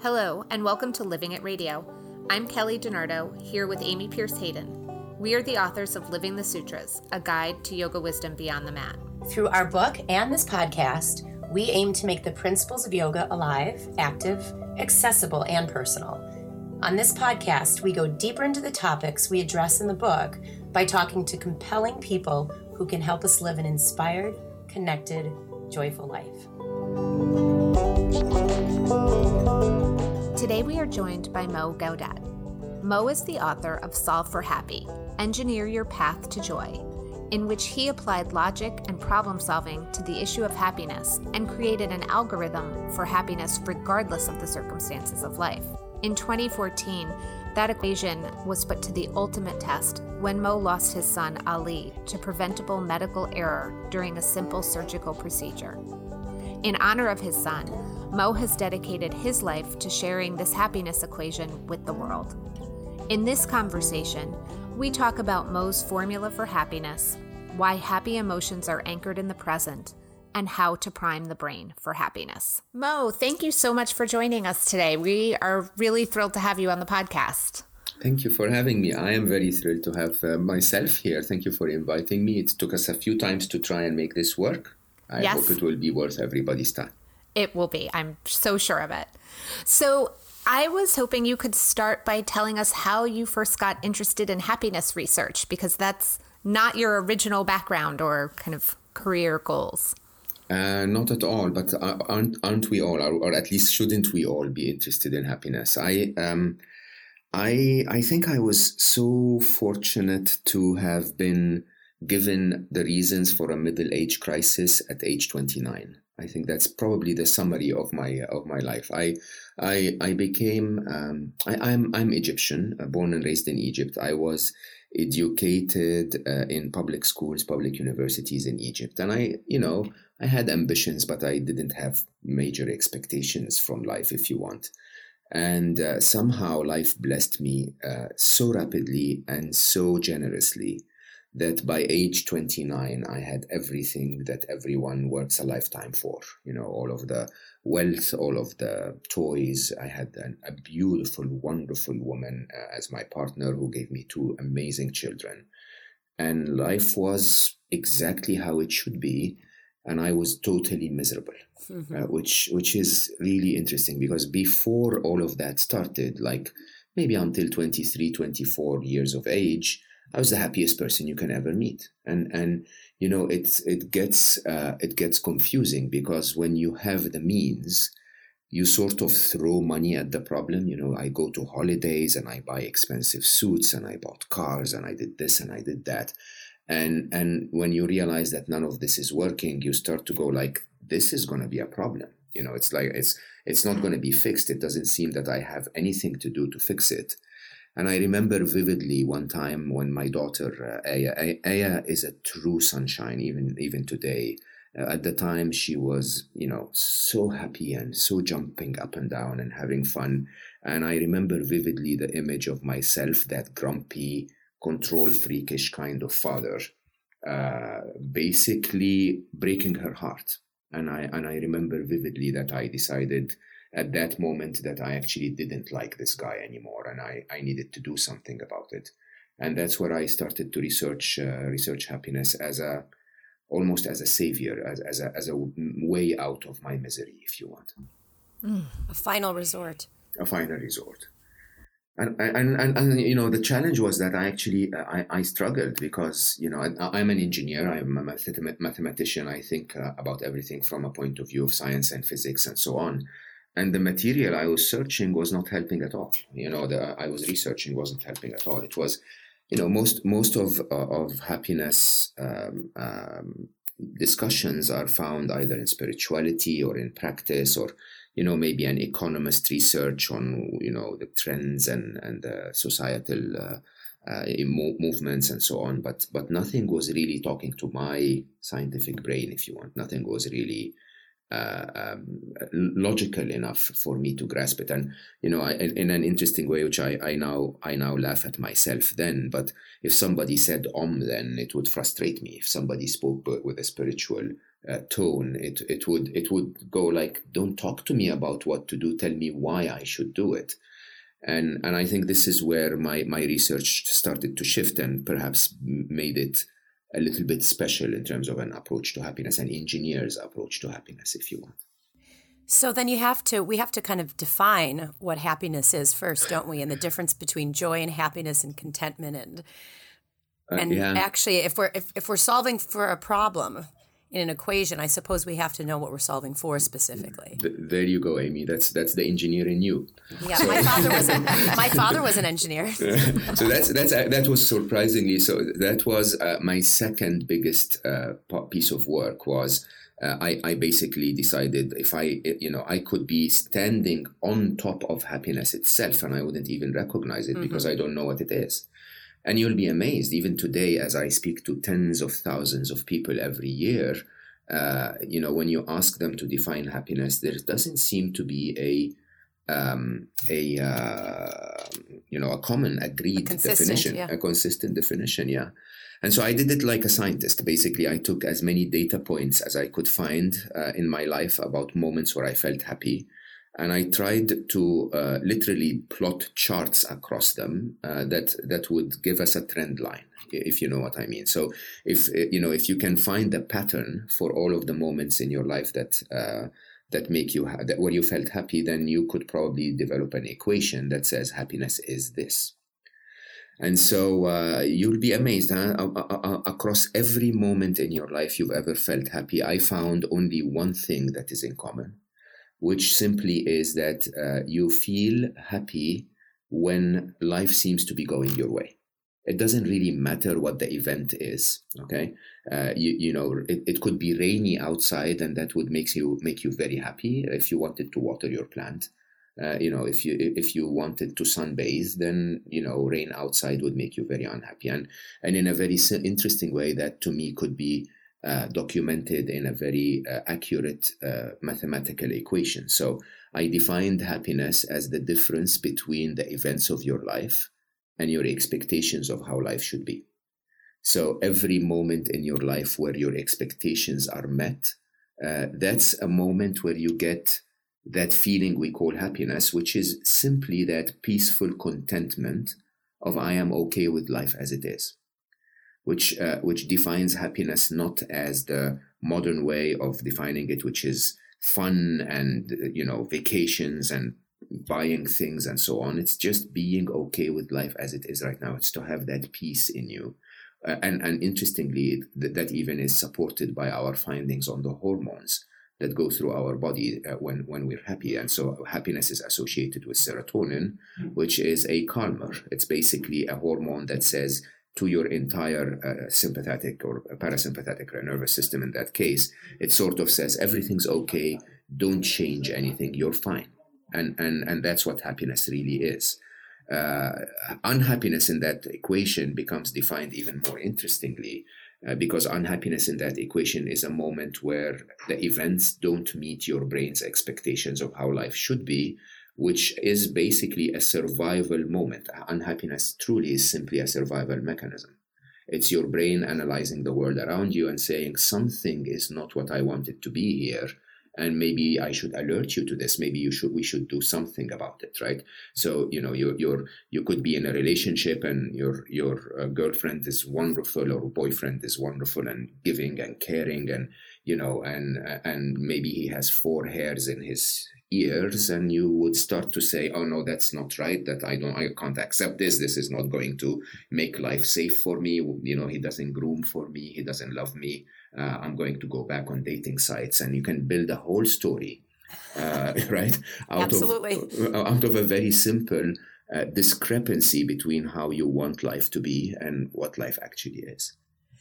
Hello, and welcome to Living It Radio. I'm Kelly DiNardo, here with Amy Pierce Hayden. We are the authors of Living the Sutras, a guide to yoga wisdom beyond the mat. Through our book and this podcast, we aim to make the principles of yoga alive, active, accessible, and personal. On this podcast, we go deeper into the topics we address in the book by talking to compelling people who can help us live an inspired, connected, joyful life. Today we are joined by Mo Gaudat. Mo is the author of Solve for Happy Engineer Your Path to Joy, in which he applied logic and problem solving to the issue of happiness and created an algorithm for happiness regardless of the circumstances of life. In 2014, that equation was put to the ultimate test when Mo lost his son Ali to preventable medical error during a simple surgical procedure. In honor of his son, Mo has dedicated his life to sharing this happiness equation with the world. In this conversation, we talk about Mo's formula for happiness, why happy emotions are anchored in the present, and how to prime the brain for happiness. Mo, thank you so much for joining us today. We are really thrilled to have you on the podcast. Thank you for having me. I am very thrilled to have uh, myself here. Thank you for inviting me. It took us a few times to try and make this work. I yes. hope it will be worth everybody's time. It will be. I'm so sure of it. So, I was hoping you could start by telling us how you first got interested in happiness research, because that's not your original background or kind of career goals. Uh, not at all, but uh, aren't, aren't we all, or, at least shouldn't we all be interested in happiness? I, um, I, I think I was so fortunate to have been given the reasons for a middle age crisis at age 29. I think that's probably the summary of my of my life. I I I became um, I, am I'm, I'm Egyptian, uh, born and raised in Egypt. I was educated uh, in public schools, public universities in Egypt, and I you know I had ambitions, but I didn't have major expectations from life, if you want. And uh, somehow life blessed me uh, so rapidly and so generously that by age 29 i had everything that everyone works a lifetime for you know all of the wealth all of the toys i had an, a beautiful wonderful woman uh, as my partner who gave me two amazing children and life was exactly how it should be and i was totally miserable mm-hmm. uh, which which is really interesting because before all of that started like maybe until 23 24 years of age I was the happiest person you can ever meet. And and you know it's it gets uh, it gets confusing because when you have the means, you sort of throw money at the problem. You know, I go to holidays and I buy expensive suits and I bought cars and I did this and I did that. And and when you realize that none of this is working, you start to go like, this is gonna be a problem. You know, it's like it's it's not gonna be fixed. It doesn't seem that I have anything to do to fix it and I remember vividly one time when my daughter uh, Aya, Aya is a true sunshine even even today. Uh, at the time, she was you know so happy and so jumping up and down and having fun. And I remember vividly the image of myself, that grumpy, control freakish kind of father, uh, basically breaking her heart. And I and I remember vividly that I decided at that moment that I actually didn't like this guy anymore and I, I needed to do something about it. And that's where I started to research uh, research happiness as a almost as a savior, as, as, a, as a way out of my misery, if you want. Mm, a final resort. A final resort. And, and, and, and, you know the challenge was that I actually uh, I, I struggled because you know I, am an engineer I'm a mathematician I think uh, about everything from a point of view of science and physics and so on and the material I was searching was not helping at all. You know, the I was researching wasn't helping at all. It was, you know, most most of uh, of happiness um, um, discussions are found either in spirituality or in practice or you know maybe an economist research on you know the trends and and the societal uh, uh, movements and so on but but nothing was really talking to my scientific brain if you want nothing was really uh, um, logical enough for me to grasp it and you know I, in an interesting way which I, I now I now laugh at myself then but if somebody said om then it would frustrate me if somebody spoke with a spiritual uh, tone. It it would it would go like, "Don't talk to me about what to do. Tell me why I should do it." And and I think this is where my my research started to shift and perhaps made it a little bit special in terms of an approach to happiness, an engineer's approach to happiness, if you want. So then you have to we have to kind of define what happiness is first, don't we? And the difference between joy and happiness and contentment and uh, and yeah. actually if we're if, if we're solving for a problem in an equation, I suppose we have to know what we're solving for specifically. there you go, Amy. That's that's the engineer in you. Yeah, so. my father was a, my father was an engineer. so that's that's uh, that was surprisingly so. That was uh, my second biggest uh, piece of work was. Uh, I, I basically decided if I, you know, I could be standing on top of happiness itself and I wouldn't even recognize it mm-hmm. because I don't know what it is. And you'll be amazed, even today, as I speak to tens of thousands of people every year, uh, you know, when you ask them to define happiness, there doesn't seem to be a um, a uh, you know a common agreed a definition, yeah. a consistent definition. Yeah, and so I did it like a scientist. Basically, I took as many data points as I could find uh, in my life about moments where I felt happy, and I tried to uh, literally plot charts across them uh, that that would give us a trend line, if you know what I mean. So if uh, you know if you can find the pattern for all of the moments in your life that uh, that make you ha- that where you felt happy, then you could probably develop an equation that says happiness is this. And so uh, you'll be amazed huh? across every moment in your life you've ever felt happy. I found only one thing that is in common which simply is that uh, you feel happy when life seems to be going your way. It doesn't really matter what the event is. Okay, uh, you you know it, it could be rainy outside, and that would make you make you very happy if you wanted to water your plant. Uh, you know, if you if you wanted to sunbathe, then you know rain outside would make you very unhappy, and and in a very interesting way that to me could be documented in a very uh, accurate uh, mathematical equation. So I defined happiness as the difference between the events of your life and your expectations of how life should be. So every moment in your life where your expectations are met, uh, that's a moment where you get that feeling we call happiness, which is simply that peaceful contentment of I am okay with life as it is which uh, which defines happiness not as the modern way of defining it, which is fun and you know vacations and buying things and so on. It's just being okay with life as it is right now. It's to have that peace in you. Uh, and and interestingly, th- that even is supported by our findings on the hormones that go through our body uh, when when we're happy. And so happiness is associated with serotonin, which is a calmer. It's basically a hormone that says to your entire uh, sympathetic or parasympathetic nervous system in that case it sort of says everything's okay don't change anything you're fine. And and and that's what happiness really is. Uh, unhappiness in that equation becomes defined even more interestingly uh, because unhappiness in that equation is a moment where the events don't meet your brain's expectations of how life should be which is basically a survival moment. Unhappiness truly is simply a survival mechanism. It's your brain analyzing the world around you and saying, something is not what I want it to be here. And maybe I should alert you to this. Maybe you should, we should do something about it, right? So, you know, you you're, you could be in a relationship and your, your uh, girlfriend is wonderful or boyfriend is wonderful and giving and caring and, you know, and, and maybe he has four hairs in his, ears and you would start to say oh no that's not right that i don't i can't accept this this is not going to make life safe for me you know he doesn't groom for me he doesn't love me uh, i'm going to go back on dating sites and you can build a whole story uh, right? Out Absolutely. of uh, out of a very simple uh, discrepancy between how you want life to be and what life actually is.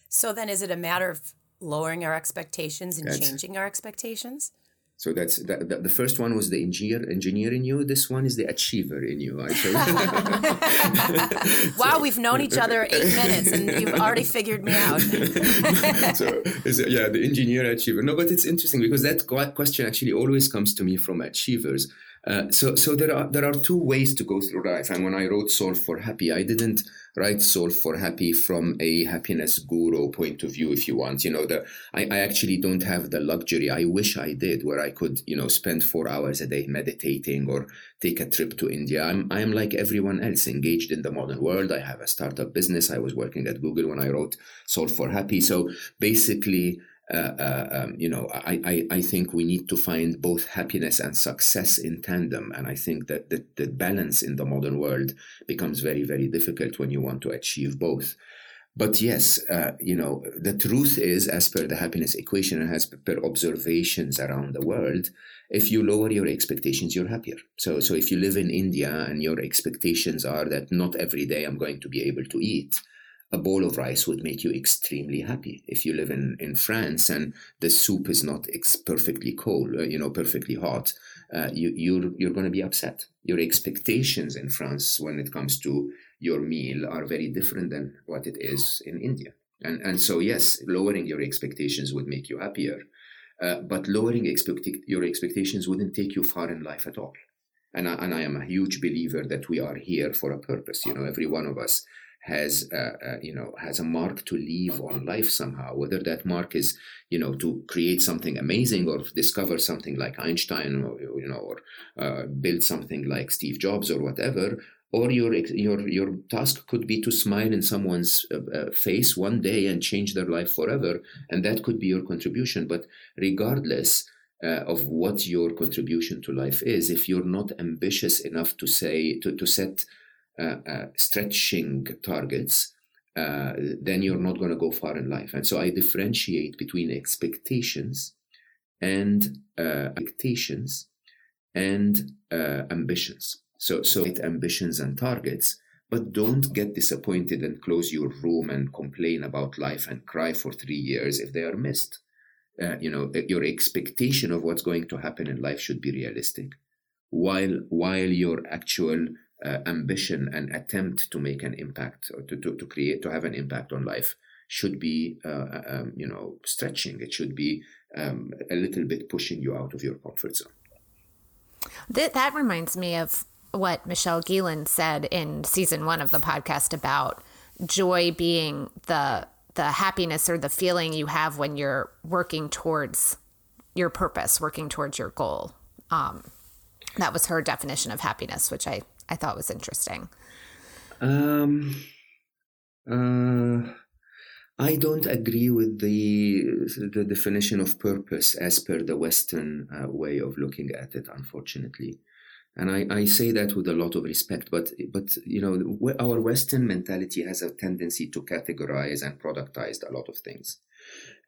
So then is it a matter of lowering our expectations and that's, changing our expectations so that's the, the, the, first one was the engineer engineer in you. This one is the achiever in you. I wow, so, we've known each other eight minutes, and you've already figured me out. so yeah, the engineer achiever. No, but it's interesting because that question actually always comes to me from achievers. Uh, so, so there are there are two ways to go through life. And when I wrote Solve for Happy," I didn't write Solve for Happy" from a happiness guru point of view. If you want, you know, the I, I actually don't have the luxury. I wish I did, where I could, you know, spend four hours a day meditating or take a trip to India. I'm I am like everyone else, engaged in the modern world. I have a startup business. I was working at Google when I wrote Solve for Happy." So basically um, you know, I, I, I think we need to find both happiness and success in tandem. And I think that the, the balance in the modern world becomes very, very difficult when you want to achieve both. But yes, uh, you know, the truth is, as per the happiness equation and as per observations around the world, if you lower your expectations, you're happier. So, so if you live in India and your expectations are that not every day I'm going to be able to eat, a bowl of rice would make you extremely happy. If you live in, in France and the soup is not ex- perfectly cold, uh, you know, perfectly hot, uh, you, you're, you're going to be upset. Your expectations in France when it comes to your meal are very different than what it is in India. And, and so, yes, lowering your expectations would make you happier, uh, but lowering expect- your expectations wouldn't take you far in life at all. And I, and I am a huge believer that we are here for a purpose. You know, every one of us has uh, uh, you know has a mark to leave on life somehow. Whether that mark is you know to create something amazing or discover something like einstein or you know or uh, build something like steve jobs or whatever or your your your task could be to smile in someone's uh, uh, face one day and change their life forever and that could be your contribution. But regardless uh, of what your contribution to life is if you're not ambitious enough to say to, to set Uh, uh, stretching targets, uh, then you're not going to go far in life. And so I differentiate between expectations and uh, expectations and ambitions. So, so ambitions and targets, but don't get disappointed and close your room and complain about life and cry for three years if they are missed. Uh, you know, your expectation of what's going to happen in life should be realistic, while while your actual uh, ambition and attempt to make an impact or to, to, to create to have an impact on life should be uh, uh, um, you know stretching. It should be um, a little bit pushing you out of your comfort zone. That, that reminds me of what michelle Gielan said in season one of the podcast about joy being the the happiness or the feeling you have when you're working towards your purpose working towards your goal. Um, that was her definition of happiness which i I thought was interesting. Um, uh, I don't agree with the the definition of purpose as per the Western uh, way of looking at it, unfortunately. And I, I say that with a lot of respect, but but you know our Western mentality has a tendency to categorize and productize a lot of things,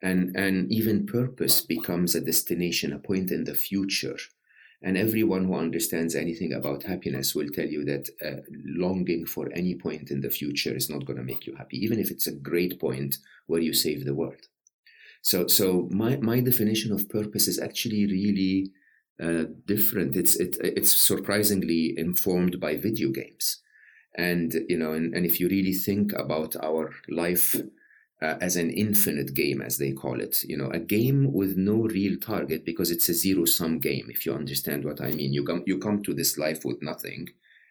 and and even purpose becomes a destination, a point in the future, and everyone who understands anything about happiness will tell you that uh, longing for any point in the future is not going to make you happy, even if it's a great point where you save the world. So, so my, my definition of purpose is actually really uh, different. It's it, it's surprisingly informed by video games, and you know, and, and if you really think about our life uh, as an infinite game, as they call it. You know, a game with no real target because it's a zero sum game. If you understand what I mean, you come you come to this life with nothing,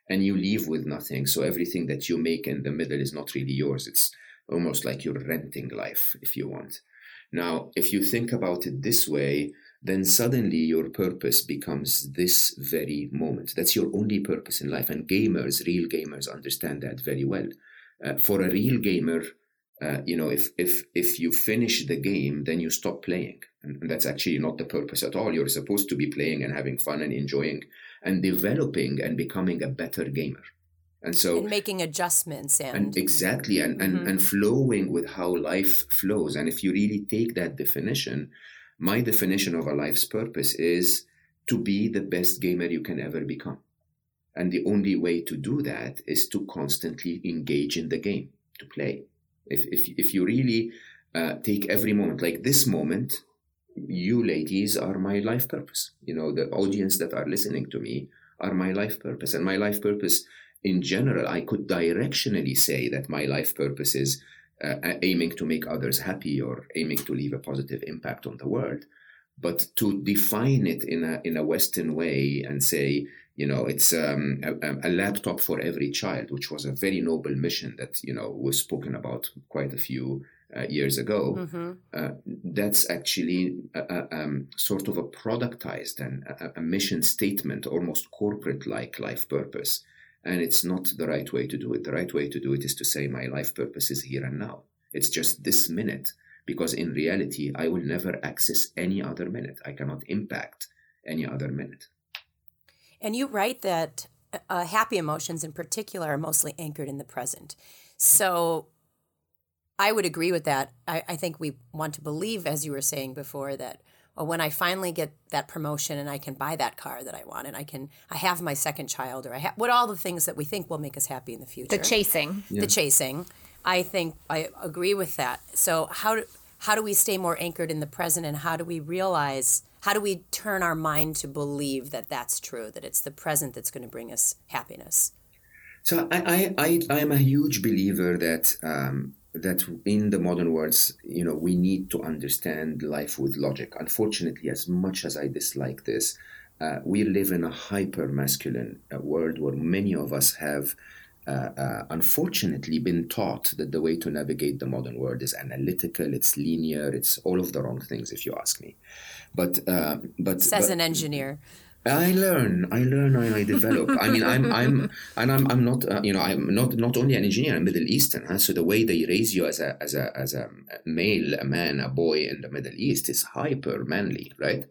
and you leave with nothing. So everything that you make in the middle is not really yours. It's almost like you're renting life, if you want. Now, if you think about it this way, then suddenly your purpose becomes this very moment. That's your only purpose in life. And gamers, real gamers, understand that very well. Uh, for a real gamer, uh, you know, if if if you finish the game, then you stop playing, and, and that's actually not the purpose at all. You're supposed to be playing and having fun and enjoying and developing and becoming a better gamer. And so and making adjustments and, and exactly and, and mm-hmm. and flowing with how life flows. And if you really take that definition my definition of a life's purpose is to be the best gamer you can ever become. And the only way to do that is to constantly engage in the game to play if, if, if you really uh, take every moment, like this moment, you ladies are my life purpose. You know, the audience that are listening to me are my life purpose. And my life purpose in general, I could directionally say that my life purpose is uh, aiming to make others happy or aiming to leave a positive impact on the world. But to define it in a in a Western way and say, you know, it's um, a, a, laptop for every child, which was a very noble mission that you know was spoken about quite a few uh, years ago. Mm-hmm. Uh, that's actually a, a, um, sort of a productized and a, mission statement, almost corporate-like life purpose. And it's not the right way to do it. The right way to do it is to say, my life purpose is here and now. It's just this minute because in reality, I will never access any other minute. I cannot impact any other minute. And you write that uh, happy emotions in particular are mostly anchored in the present. So I would agree with that. I, I think we want to believe, as you were saying before, that well, when I finally get that promotion and I can buy that car that I want and I can I have my second child or I have what all the things that we think will make us happy in the future. The chasing. Yeah. The chasing. I think I agree with that. So how do how do we stay more anchored in the present and how do we realize how do we turn our mind to believe that that's true that it's the present that's going to bring us happiness? So i i i am a huge believer that um, that in the modern world you know we need to understand life with logic. Unfortunately as much as i dislike this uh, we live in a hyper masculine uh, world where many of us have unfortunately been taught that the way to navigate the modern world is analytical, it's linear, it's all of the wrong things, if you ask me. But uh, but says but, an engineer. I learn, I learn, and I develop. I mean, I'm, I'm, and I'm, I'm not, uh, you know, I'm not, not only an engineer. I'm Middle Eastern, huh? so the way they raise you as a, as a, as a male, a man, a boy in the Middle East is hyper manly, right?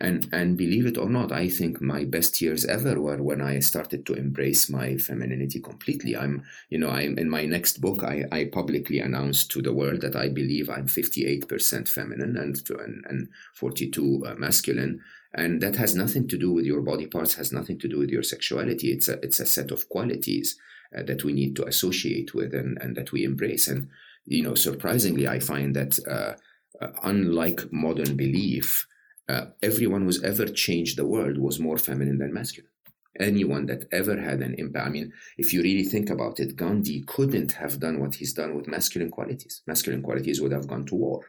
And and believe it or not i think my best years ever were when i started to embrace my femininity completely. I'm you know i'm in my next book i, I publicly announced to the world that i believe i'm 58% feminine and and, and 42 uh, masculine. And that has nothing to do with your body parts has nothing to do with your sexuality. It's a it's a set of qualities uh, that we need to associate with and, and that we embrace. And you know surprisingly i find that uh, uh unlike modern belief uh, everyone who's ever changed the world was more feminine than masculine. Anyone that ever had an impact. I mean, if you really think about it, Gandhi couldn't have done what he's done with masculine qualities. Masculine qualities would have gone to war.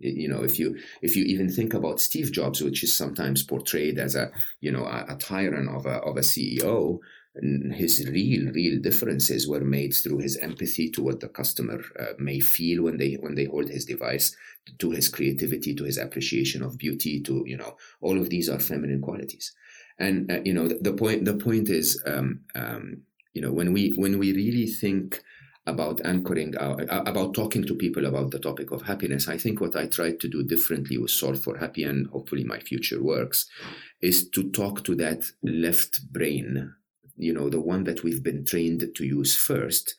You know, if you if you even think about Steve Jobs, which is sometimes portrayed as a you know a, a tyrant of a of a CEO, his real real differences were made through his empathy to what the customer uh, may feel when they when they hold his device to his creativity to his appreciation of beauty to you know all of these are feminine qualities. And uh, you know the, the, point the point is um, um, you know when we when we really think about anchoring our, uh, about talking to people about the topic of happiness i think what i tried to do differently with solve for happy and hopefully my future works is to talk to that left brain you know, the one that we've been trained to use first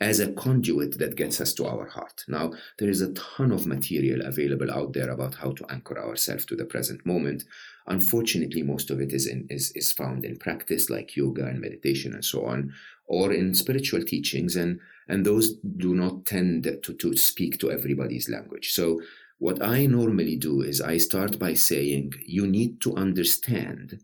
as a conduit that gets us to our heart. Now, there is a ton of material available out there about how to anchor ourselves to the present moment. Unfortunately, most of it is, in, is, is found in practice like yoga and meditation and so on, or in spiritual teachings, and, and those do not tend to, to speak to everybody's language. So, what I normally do is I start by saying, you need to understand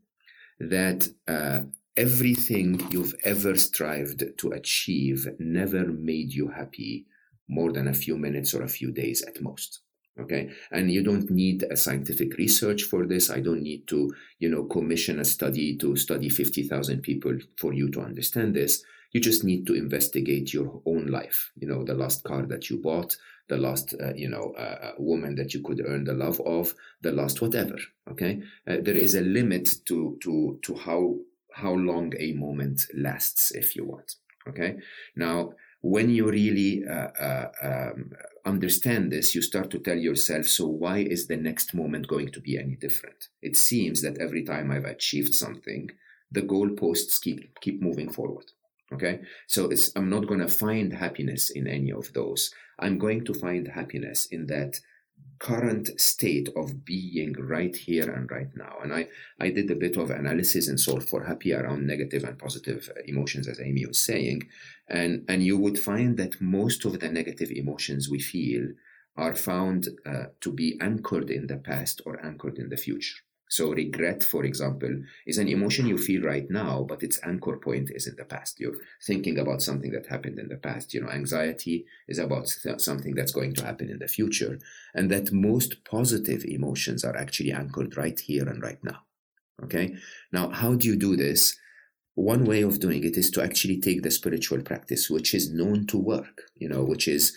that uh, everything you've ever strived to achieve never made you happy more than a few minutes or a few days at most okay? And you don't need a scientific research for this. I don't need to you know commission a study to study 50,000 people for you to understand this. You just need to investigate your own life you know the last car that you bought the last uh, you know uh, uh woman that you could earn the love of the last whatever okay? Uh, there is a limit to to to how how long a moment lasts, if you want. Okay. Now, when you really uh, uh, um, understand this, you start to tell yourself, so why is the next moment going to be any different? It seems that every time I've achieved something, the goalposts keep keep moving forward. Okay, so I'm not going to find happiness in any of those. I'm going to find happiness in that current state of being right here and right now. And I, I did a bit of analysis and Solve for Happy around negative and positive emotions, as Amy was saying. And, and you would find that most of the negative emotions we feel are found uh, to be anchored in the past or anchored in the future. So regret, for example, is an emotion you feel right now, but its anchor point is in the past. You're thinking about something that happened in the past. You know, anxiety is about th- something that's going to happen in the future. And that most positive emotions are actually anchored right here and right now. Okay. Now, how do you do this? One way of doing it is to actually take the spiritual practice, which is known to work, you know, which is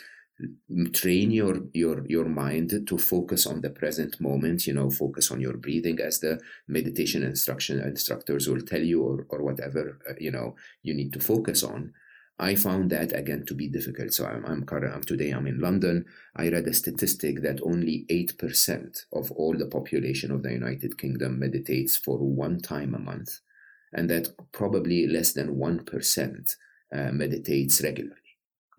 train your your your mind to focus on the present moment you know focus on your breathing as the meditation instruction instructors will tell you or, or whatever uh, you know you need to focus on. I found that again to be difficult. So i'm i'm, today i'm in london. I read a statistic that only 8% of all the population of the united kingdom meditates for one time a month and that probably less than 1% uh, meditates regularly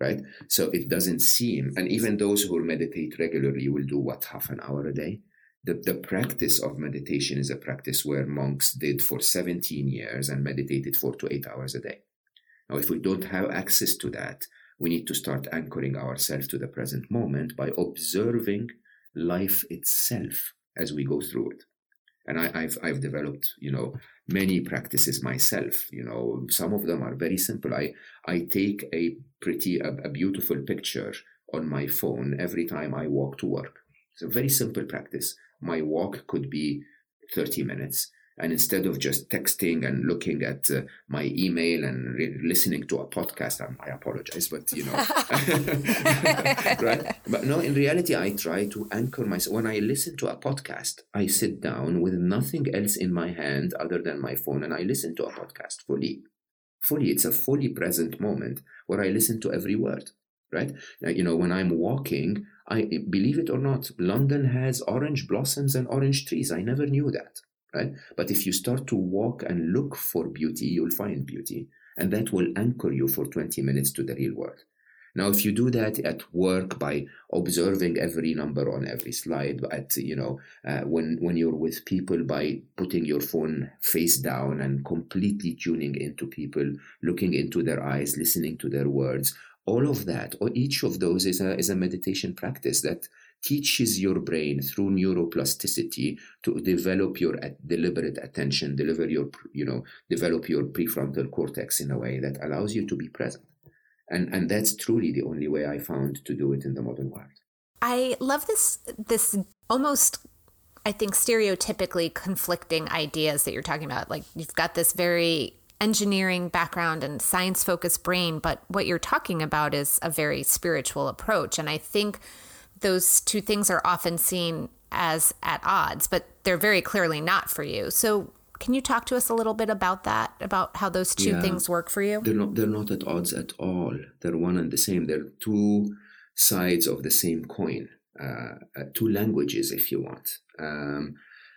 right? So it doesn't seem, and even those who meditate regularly will do what, half an hour a day? The, the practice of meditation is a practice where monks did for 17 years and meditated four to eight hours a day. Now, if we don't have access to that, we need to start anchoring ourselves to the present moment by observing life itself as we go through it and I, have I've developed you know many practices myself. You know, some of them are very simple. I I take a pretty a, a beautiful picture on my phone every time I walk to work. It's a very simple practice. My walk could be 30 minutes. And instead of just texting and looking at uh, my email and re- listening to a podcast, I, I apologize, but you know, right? But no, in reality, I try to anchor myself. When I listen to a podcast, I sit down with nothing else in my hand other than my phone and I listen to a podcast fully. Fully. It's a fully present moment where I listen to every word right? Now, you know, when I'm walking, I believe it or not, London has orange blossoms and orange trees. I never knew that right? But if you start to walk and look for beauty, you'll find beauty, and that will anchor you for 20 minutes to the real world. Now, if you do that at work by observing every number on every slide, at you know, uh, when when you're with people by putting your phone face down and completely tuning into people, looking into their eyes, listening to their words, all of that, or each of those is a is a meditation practice that teaches your brain through neuroplasticity to develop your deliberate attention, deliver your, you know, develop your prefrontal cortex in a way that allows you to be present. And, and that's truly the only way I found to do it in the modern world. I love this, this almost I think stereotypically conflicting ideas that you're talking about. Like you've got this very engineering background and science focused brain, but what you're talking about is a very spiritual approach. And I think those two things are often seen as at odds, but they're very clearly not for you. So, can you talk to us a little bit about that, about how those two yeah, things work for you? They're not, they're not at odds at all. They're one and the same. They're two sides of the same coin, uh, two languages, if you want. Um,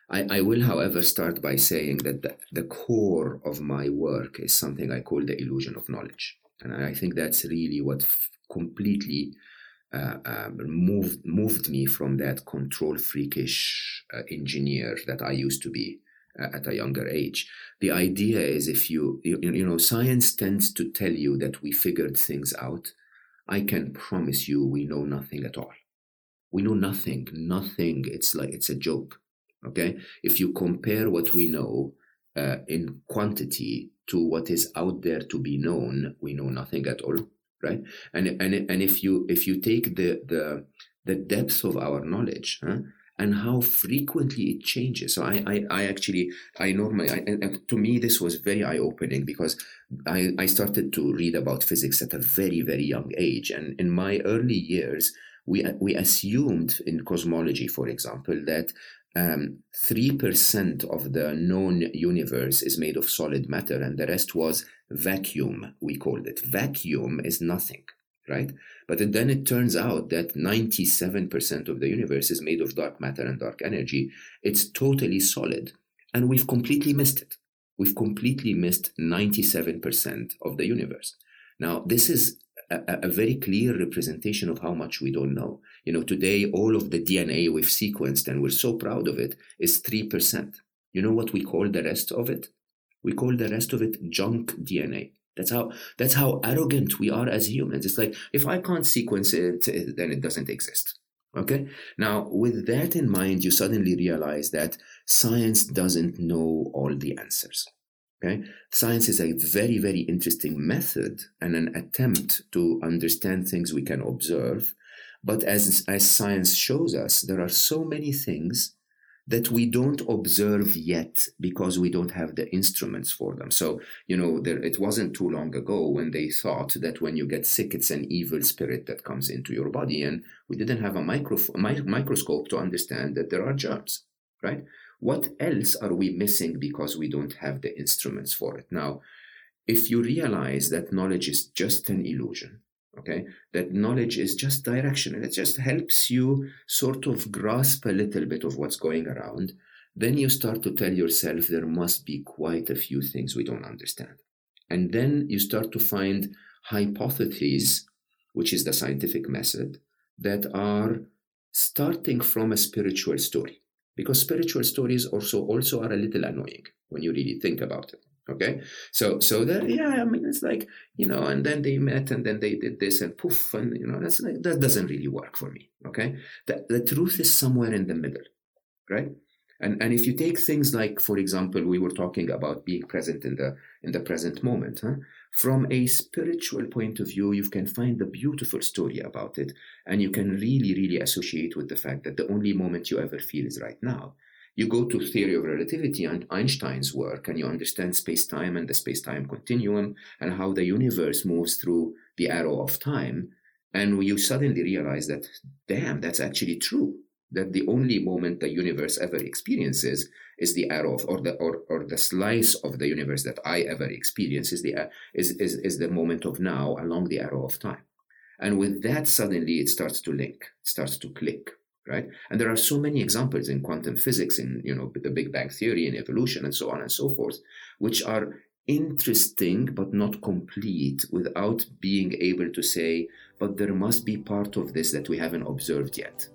I, I, will, however, start by saying that the, the core of my work is something I call the illusion of knowledge. And I think that's really what f- completely moved moved me from that control freakish uh, engineer that I used to be uh, at a younger age. The idea is if you, you you know science tends to tell you that we figured things out. I can promise you we know nothing at all. We know nothing, nothing. It's like it's a joke. Okay, if you compare what we know uh, in quantity to what is out there to be known, we know nothing at all right? And and and if you if you take the the the depth of our knowledge huh, and how frequently it changes. So I I, I actually I normally I, and to me this was very eye opening because I I started to read about physics at a very very young age, and in my early years. We, we assumed in cosmology, for example, that um, 3% of the known universe is made of solid matter, and the rest was vacuum, we called it. Vacuum is nothing, right? But then it turns out that 97% of the universe is made of dark matter and dark energy. It's totally solid. And we've completely missed it. We've completely missed 97% of the universe. Now, this is a, a, very clear representation of how much we don't know. You know, today, all of the DNA we've sequenced, and we're so proud of it, is 3%. You know what we call the rest of it? We call the rest of it junk DNA. That's how that's how arrogant we are as humans. It's like if I can't sequence it, then it doesn't exist. Okay. Now, with that in mind, you suddenly realize that science doesn't know all the answers. Okay, science is a very, very interesting method and an attempt to understand things we can observe. But as as science shows us, there are so many things that we don't observe yet because we don't have the instruments for them. So, you know, there, it wasn't too long ago when they thought that when you get sick, it's an evil spirit that comes into your body. And we didn't have a micro, microscope to understand that there are germs, right? What else are we missing because we don't have the instruments for it? Now, if you realize that knowledge is just an illusion, okay? That knowledge is just direction and it just helps you sort of grasp a little bit of what's going around. Then you start to tell yourself there must be quite a few things we don't understand. And then you start to find hypotheses which is the scientific method that are starting from a spiritual story. Because spiritual stories also also are a little annoying when you really think about it Okay, so so that yeah, I mean it's like you know, and then they met, and then they did this, and poof, and you know that's like that doesn't really work for me. Okay, the the truth is somewhere in the middle, right? And and if you take things like, for example, we were talking about being present in the in the present moment, huh? From a spiritual point of view, you can find the beautiful story about it, and you can really really associate with the fact that the only moment you ever feel is right now you go to theory of relativity and Einstein's work, and you understand space-time and the space-time continuum and how the universe moves through the arrow of time. And you suddenly realize that, damn, that's actually true. That the only moment the universe ever experiences is the arrow of, or the or, or the slice of the universe that I ever experience is the is, is is the moment of now along the arrow of time. And with that, suddenly it starts to link, starts to click right? And there are so many examples in quantum physics, in you know the Big Bang theory and evolution and so on and so forth, which are interesting but not complete without being able to say, but there must be part of this that we haven't observed yet.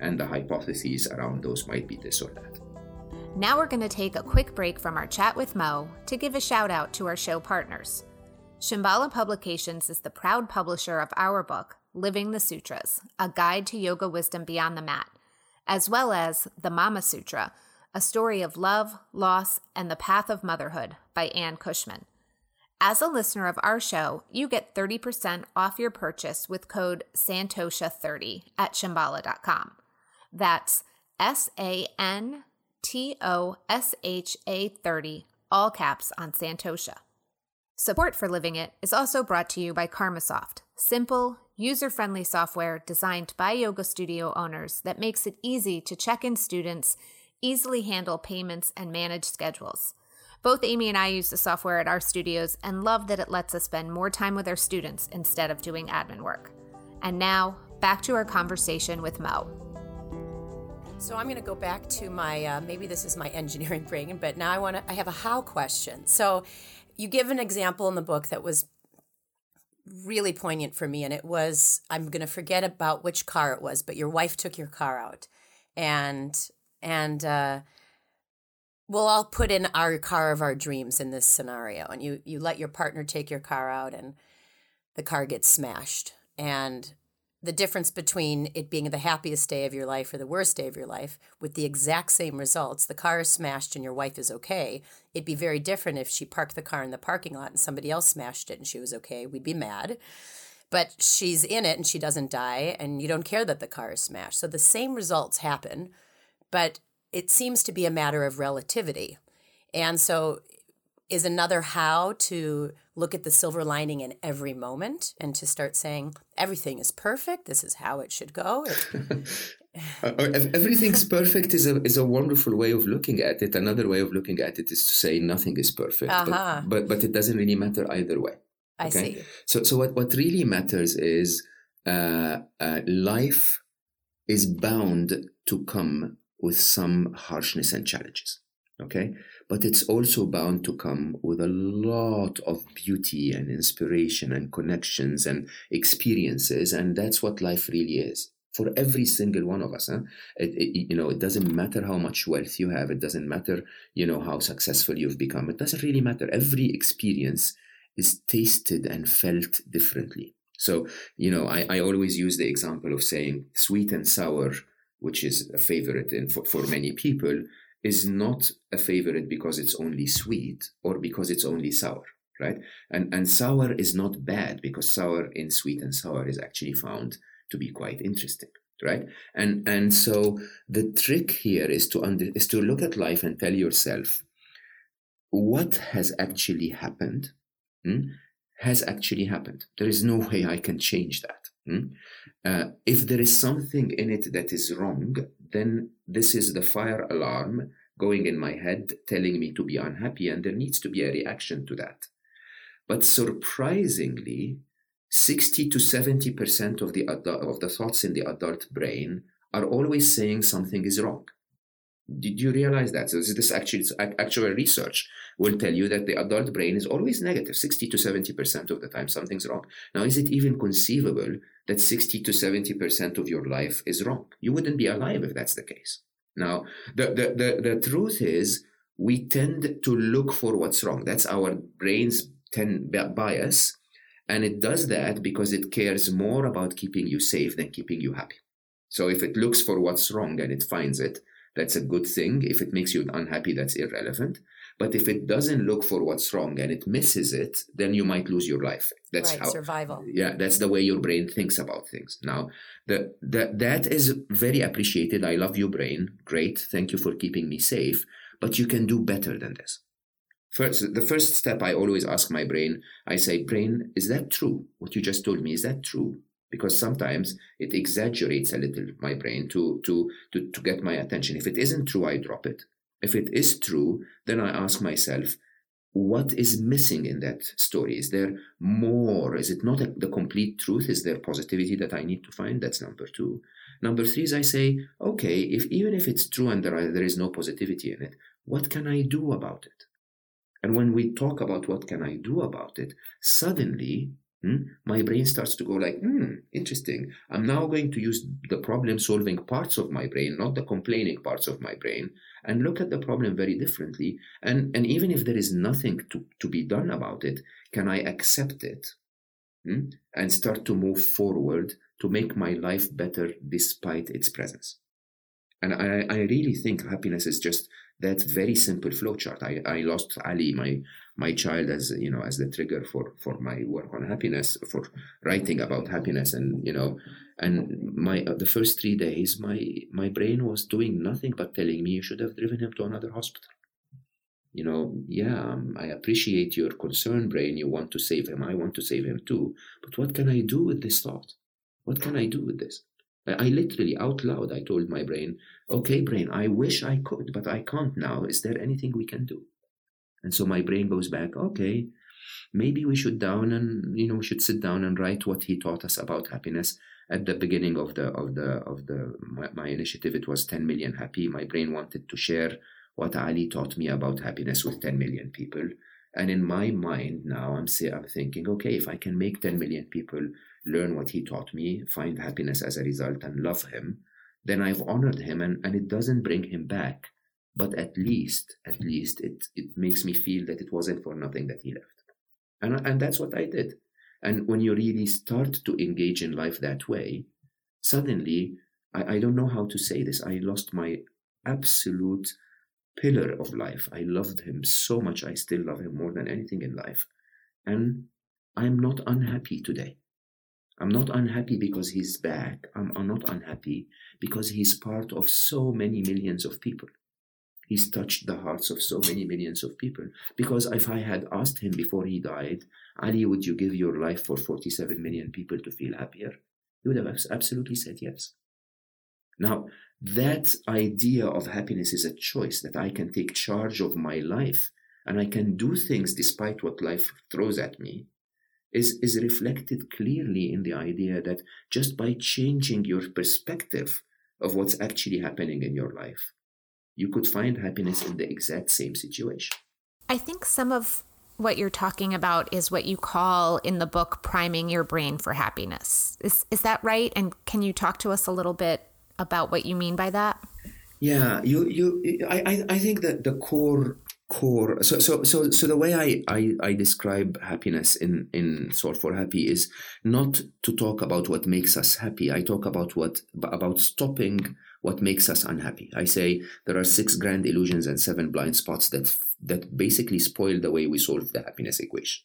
And the hypotheses around those might be this or that. Now we're going to take a quick break from our chat with Mo to give a shout out to our show partners. Shambhala Publications is the proud publisher of our book, Living the Sutras, a guide to yoga wisdom beyond the mat, as well as the Mama Sutra, a story of love, loss, and the path of motherhood by Anne Cushman. As a listener of our show, you get 30% off your purchase with code SANTOSHA30 at Shambhala.com. That's S A N T O S H A 30, all caps on Santosha. Support for Living It is also brought to you by Karmasoft, simple, user friendly software designed by yoga studio owners that makes it easy to check in students, easily handle payments, and manage schedules. Both Amy and I use the software at our studios and love that it lets us spend more time with our students instead of doing admin work. And now, back to our conversation with Mo. So I'm going to go back to my uh, maybe this is my engineering brain, but now I want to I have a how question. So you give an example in the book that was really poignant for me and it was i'm going to forget about which car it was but your wife took your car out. And and uh we'll all put in our car of our dreams in this scenario and you you let your partner take your car out and the car gets smashed. And the difference between it being the happiest day of your life or the worst day of your life with the exact same results the car is smashed and your wife is okay it'd be very different if she parked the car in the parking lot and somebody else smashed it and she was okay. We'd be mad. But she's in it and she doesn't die and you don't care that the car is smashed. So the same results happen but it seems to be a matter of relativity. And so is another how to look at the silver lining in every moment and to start saying everything is perfect. This is how it should go. Uh, everything's perfect is a is a wonderful way of looking at it. Another way of looking at it is to say nothing is perfect uh-huh. but, but, but it doesn't really matter either way okay? i see. So so what what really matters is uh, uh, life is bound to come with some harshness and challenges okay? But it's also bound to come with a lot of beauty and inspiration and connections and experiences and that's what life really is. For every single one of us huh? it, it, you know it doesn't matter how much wealth you have it doesn't matter you know how successful you've become it doesn't really matter. Every experience is tasted and felt differently. So you know i, I always use the example of saying sweet and sour which is a favorite in, for, for many people is not a favorite because it's only sweet or because it's only sour, right? And and sour is not bad because sour in sweet and sour is actually found to be quite interesting, right? And and so the trick here is to under, is to look at life and tell yourself what has actually happened. Hmm? Has actually happened. There is no way I can change that. Hmm? Uh, if there is something in it that is wrong, then this is the fire alarm going in my head telling me to be unhappy, and there needs to be a reaction to that. But surprisingly, 60 to 70% of the, of the thoughts in the adult brain are always saying something is wrong. Did you realize that? So this actually, actual research will tell you that the adult brain is always negative, 60 to 70% of the time something's wrong. Now, is it even conceivable that 60 to 70% of your life is wrong? You wouldn't be alive if that's the case. Now, the, the, the, the truth is we tend to look for what's wrong. That's our brain's ten bias. And it does that because it cares more about keeping you safe than keeping you happy. So if it looks for what's wrong and it finds it, that's a good thing. If it makes you unhappy, that's irrelevant. But if it doesn't look for what's wrong and it misses it, then you might lose your life. That's right, how survival. Yeah, that's the way your brain thinks about things. Now, the, the that is very appreciated. I love your brain. Great. Thank you for keeping me safe. But you can do better than this. First, the first step I always ask my brain, I say, brain, is that true? What you just told me, is that true? Because sometimes it exaggerates a little my brain to, to, to, to get my attention. If it isn't true, I drop it. If it is true, then I ask myself, what is missing in that story? Is there more? Is it not a, the complete truth? Is there positivity that I need to find? That's number two. Number three is I say, okay, if even if it's true and there, are, there is no positivity in it, what can I do about it? And when we talk about what can I do about it, suddenly Hmm? My brain starts to go like, hmm, interesting. I'm now going to use the problem solving parts of my brain, not the complaining parts of my brain, and look at the problem very differently. And, and even if there is nothing to, to be done about it, can I accept it hmm? and start to move forward to make my life better despite its presence? And I, I really think happiness is just that very simple flowchart. I, I lost Ali, my my child, as you know, as the trigger for for my work on happiness, for writing about happiness, and you know, and my uh, the first three days, my my brain was doing nothing but telling me you should have driven him to another hospital. You know, yeah, um, I appreciate your concern, brain. You want to save him. I want to save him too. But what can I do with this thought? What can I do with this? I literally out loud I told my brain, okay, brain, I wish I could, but I can't now. Is there anything we can do? And so my brain goes back, okay, maybe we should down and you know we should sit down and write what he taught us about happiness at the beginning of the of the of the my, my initiative it was 10 million happy my brain wanted to share what ali taught me about happiness with 10 million people and in my mind now i'm say i'm thinking okay if i can make 10 million people learn what he taught me, find happiness as a result, and love him, then I've honored him and, and it doesn't bring him back. But at least, at least it, it makes me feel that it wasn't for nothing that he left. And, and that's what I did. And when you really start to engage in life that way, suddenly, I, I don't know how to say this. I lost my absolute pillar of life. I loved him so much. I still love him more than anything in life. And I'm not unhappy today. I'm not unhappy because he's back. I'm, I'm not unhappy because he's part of so many millions of people. He's touched the hearts of so many millions of people. Because if I had asked him before he died, Ali, would you give your life for 47 million people to feel happier? He would have absolutely said yes. Now, that idea of happiness is a choice that I can take charge of my life and I can do things despite what life throws at me is, is reflected clearly in the idea that just by changing your perspective of what's actually happening in your life, you could find happiness in the exact same situation. I think some of what you're talking about is what you call in the book priming your brain for happiness. Is is that right? And can you talk to us a little bit about what you mean by that? Yeah, you you I I think that the core core so so so so the way I, I i describe happiness in in solve for happy is not to talk about what makes us happy i talk about what about stopping what makes us unhappy. I say there are six grand illusions and seven blind spots that that basically spoil the way we solve the happiness equation.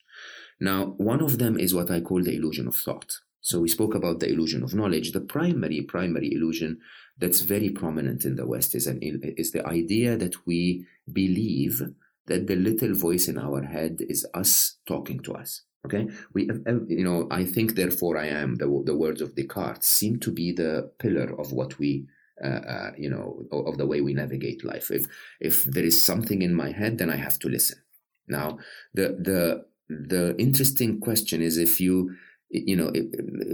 Now, one of them is what I call the illusion of thought. So we spoke about the illusion of knowledge. The primary primary illusion that's very prominent in the West is an is the idea that we believe that the little voice in our head is us talking to us. Okay, we you know I think therefore I am the the words of Descartes seem to be the pillar of what we uh, uh, you know, of the way we navigate life. If if there is something in my head, then I have to listen. Now, the the the interesting question is if you you know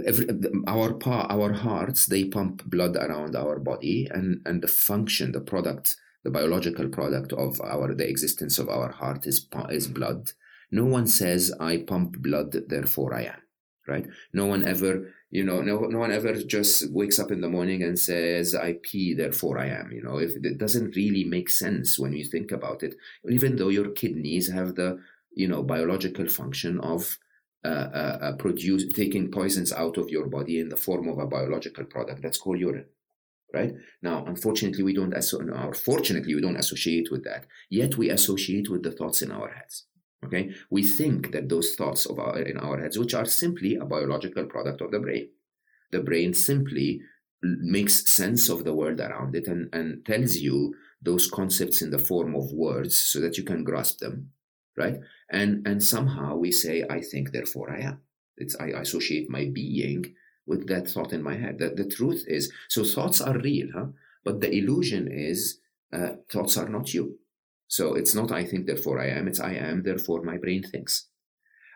every, our our hearts they pump blood around our body and and the function the product the biological product of our the existence of our heart is is blood. No one says i pump blood therefore i am right? No one ever you know no, no one ever just wakes up in the morning and says i pee therefore i am you know? If it doesn't really make sense when you think about it. Even though your kidneys have the you know biological function of uh, uh, uh produce taking poisons out of your body in the form of a biological product. That's called urine right? Now unfortunately we don't asso- or fortunately we don't associate with that. Yet we associate with the thoughts in our heads Okay, we think that those thoughts of our, in our heads, which are simply a biological product of the brain, the brain simply makes sense of the world around it and, and tells you those concepts in the form of words so that you can grasp them, right? And and somehow we say, I think, therefore I am. It's I associate my being with that thought in my head. That the truth is, so thoughts are real, huh? But the illusion is uh, thoughts are not you. So it's not I think, therefore I am. It's I am, therefore my brain thinks.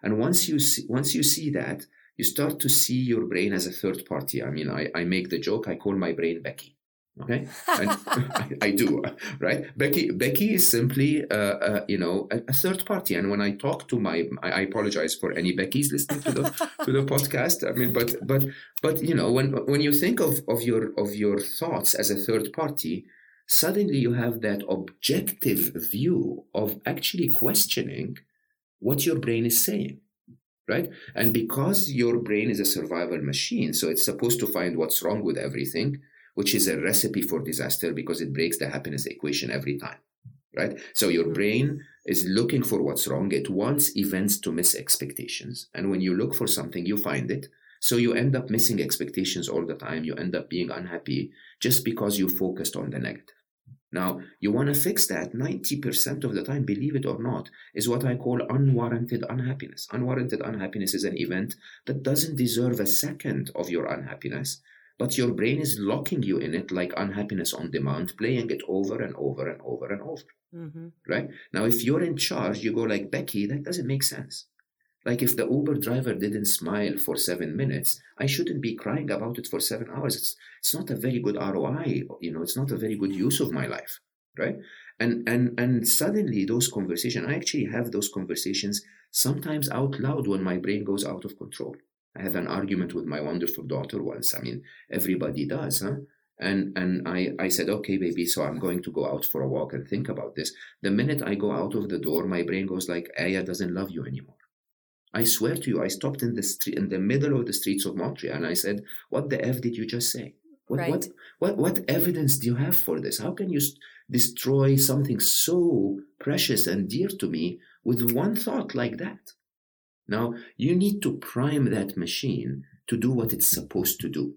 And once you see, once you see that, you start to see your brain as a third party. I mean, I, I make the joke. I call my brain Becky. Okay, I, I, do, right? Becky, Becky is simply, uh, uh, you know, a, a, third party. And when I talk to my, I, I, apologize for any Beckys listening to the to the podcast. I mean, but but but you know, when when you think of of your of your thoughts as a third party, suddenly you have that objective view of actually questioning what your brain is saying right and because your brain is a survival machine so it's supposed to find what's wrong with everything which is a recipe for disaster because it breaks the happiness equation every time right? So your mm-hmm. brain is looking for what's wrong. It wants events to miss expectations. And when you look for something you find it. So you end up missing expectations all the time. You end up being unhappy just because you focused on the negative. Now, you want to fix that 90% of the time, believe it or not, is what I call unwarranted unhappiness. Unwarranted unhappiness is an event that doesn't deserve a second of your unhappiness, but your brain is locking you in it like unhappiness on demand, playing it over and over and over and over. Mm-hmm. Right? Now, if you're in charge, you go like, Becky, that doesn't make sense. Like if the Uber driver didn't smile for seven minutes, I shouldn't be crying about it for seven hours. It's it's not a very good ROI. You know, it's not a very good use of my life, right? And and and suddenly those conversations, I actually have those conversations sometimes out loud when my brain goes out of control. I had an argument with my wonderful daughter once. I mean, everybody does, huh? And and I, I said, okay, baby, so I'm going to go out for a walk and think about this. The minute I go out of the door, my brain goes like, Aya doesn't love you anymore. I swear to you, I stopped in the street in the middle of the streets of Montreal and I said, "What the f did you just say? What right. what what what evidence do you have for this? How can you destroy something so precious and dear to me with one thought like that?" Now you need to prime that machine to do what it's supposed to do.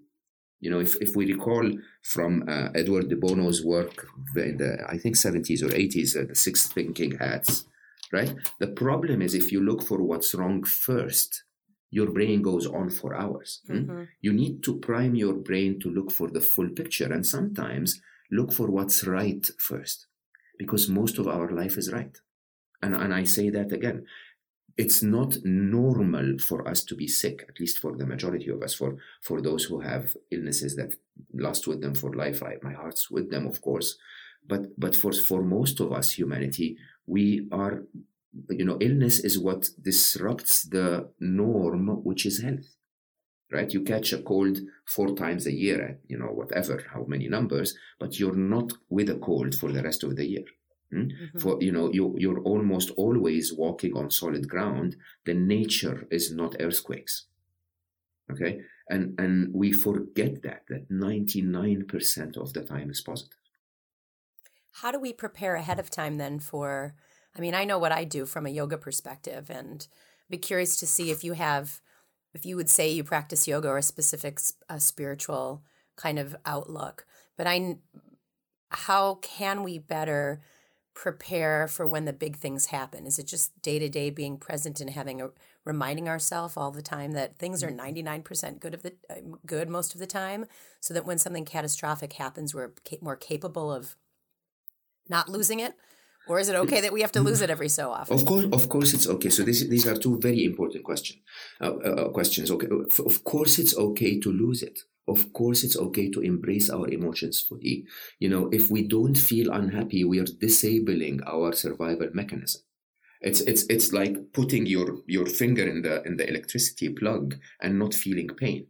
You know, if, if we recall from uh, Edward de Bono's work in the I think 70s or 80s, uh, the Six Thinking Hats, right? The problem is if you look for what's wrong first, your brain goes on for hours. Hmm? Mm-hmm. You need to prime your brain to look for the full picture and sometimes look for what's right first because most of our life is right. And, and I say that again. It's not normal for us to be sick, at least for the majority of us. For for those who have illnesses that last with them for life, I, my heart's with them, of course. But but for for most of us, humanity, we are you know illness is what disrupts the norm which is health right you catch a cold four times a year you know whatever how many numbers but you're not with a cold for the rest of the year? Mm-hmm. for you know you, you're almost always walking on solid ground the nature is not earthquakes Okay. And, and we forget that, that 99% of the time is positive. How do we prepare ahead of time then for? I mean, I know what I do from a yoga perspective, and I'd be curious to see if you have, if you would say you practice yoga or a specific uh, spiritual kind of outlook. But I, how can we better prepare for when the big things happen? Is it just day to day being present and having a reminding ourselves all the time that things are 99% mm-hmm. good of the uh, good most of the time so that when something catastrophic happens we're ca- more capable of not losing it? Or is it okay that we have to lose it every so often? Of course, of course, it's okay. So this, these are two very important question, uh, uh, questions. Okay, of course, it's okay to lose it. Of course, it's okay to embrace our emotions fully. You know, if we don't feel unhappy, we are disabling our survival mechanism. It's it's it's like putting your your finger in the in the electricity plug and not feeling pain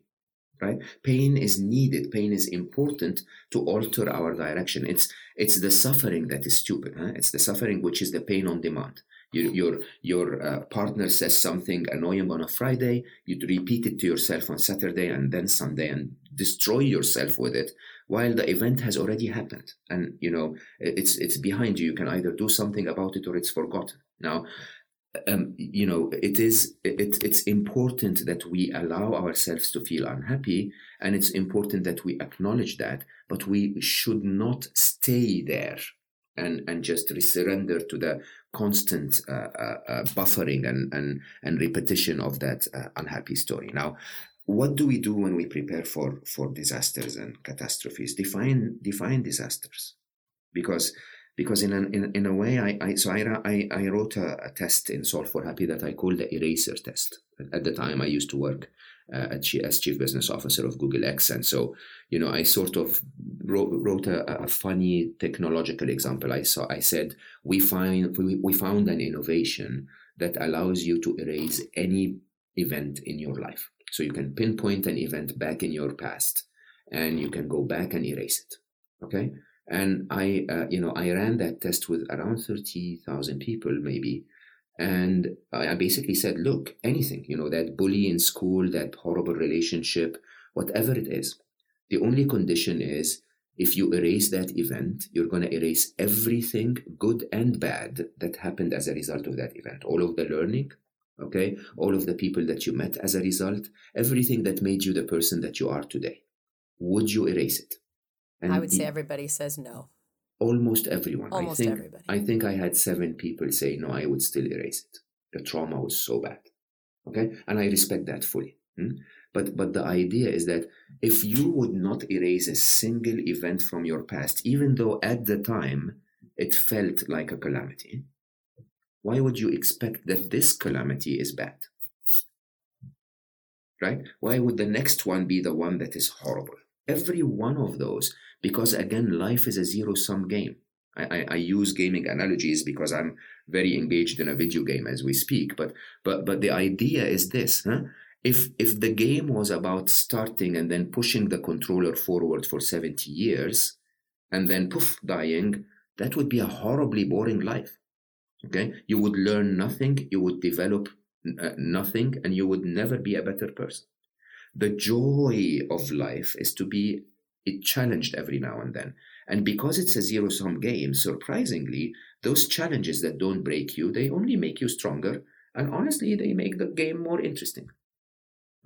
right pain is needed pain is important to alter our direction it's it's the suffering that is stupid huh? it's the suffering which is the pain on demand your your, your uh, partner says something annoying on a friday you repeat it to yourself on saturday and then sunday and destroy yourself with it while the event has already happened and you know it's it's behind you you can either do something about it or it's forgotten now um, you know, it is it, it's important that we allow ourselves to feel unhappy, and it's important that we acknowledge that. But we should not stay there and and just surrender to the constant uh, uh, uh, buffering and and and repetition of that uh, unhappy story. Now, what do we do when we prepare for for disasters and catastrophes? Define define disasters, because because in, an, in, in a way, I, I so I, I, I wrote a, a, test in Solve for Happy that I called the eraser test. At the time, I used to work as chief business officer of Google X, and so you know, I sort of wrote, wrote a, a, funny technological example. I saw, I said, we find we, we found an innovation that allows you to erase any event in your life. So you can pinpoint an event back in your past, and you can go back and erase it. Okay and I, uh, you know, I ran that test with around 30,000 people maybe. And I basically said, look, anything, you know, that bully in school, that horrible relationship, whatever it is, the only condition is if you erase that event, you're going to erase everything good and bad that happened as a result of that event. All of the learning, okay? All of the people that you met as a result, everything that made you the person that you are today. Would you erase it? And I would say everybody says no. Almost everyone. Almost I think, everybody. I think I had seven people say no, I would still erase it. The trauma was so bad. Okay? And I respect that fully. Hmm? But but the idea is that if you would not erase a single event from your past, even though at the time it felt like a calamity, why would you expect that this calamity is bad? Right? Why would the next one be the one that is horrible? Every one of those because again life is a zero sum game. I, I, use gaming analogies because i'm very engaged in a video game as we speak but but but the idea is this huh? if if the game was about starting and then pushing the controller forward for 70 years and then poof dying that would be a horribly boring life okay? You would learn nothing you would develop uh, nothing and you would never be a better person. The joy of life is to be it challenged every now and then. And because it's a zero sum game, surprisingly, those challenges that don't break you, they only make you stronger. And honestly, they make the game more interesting.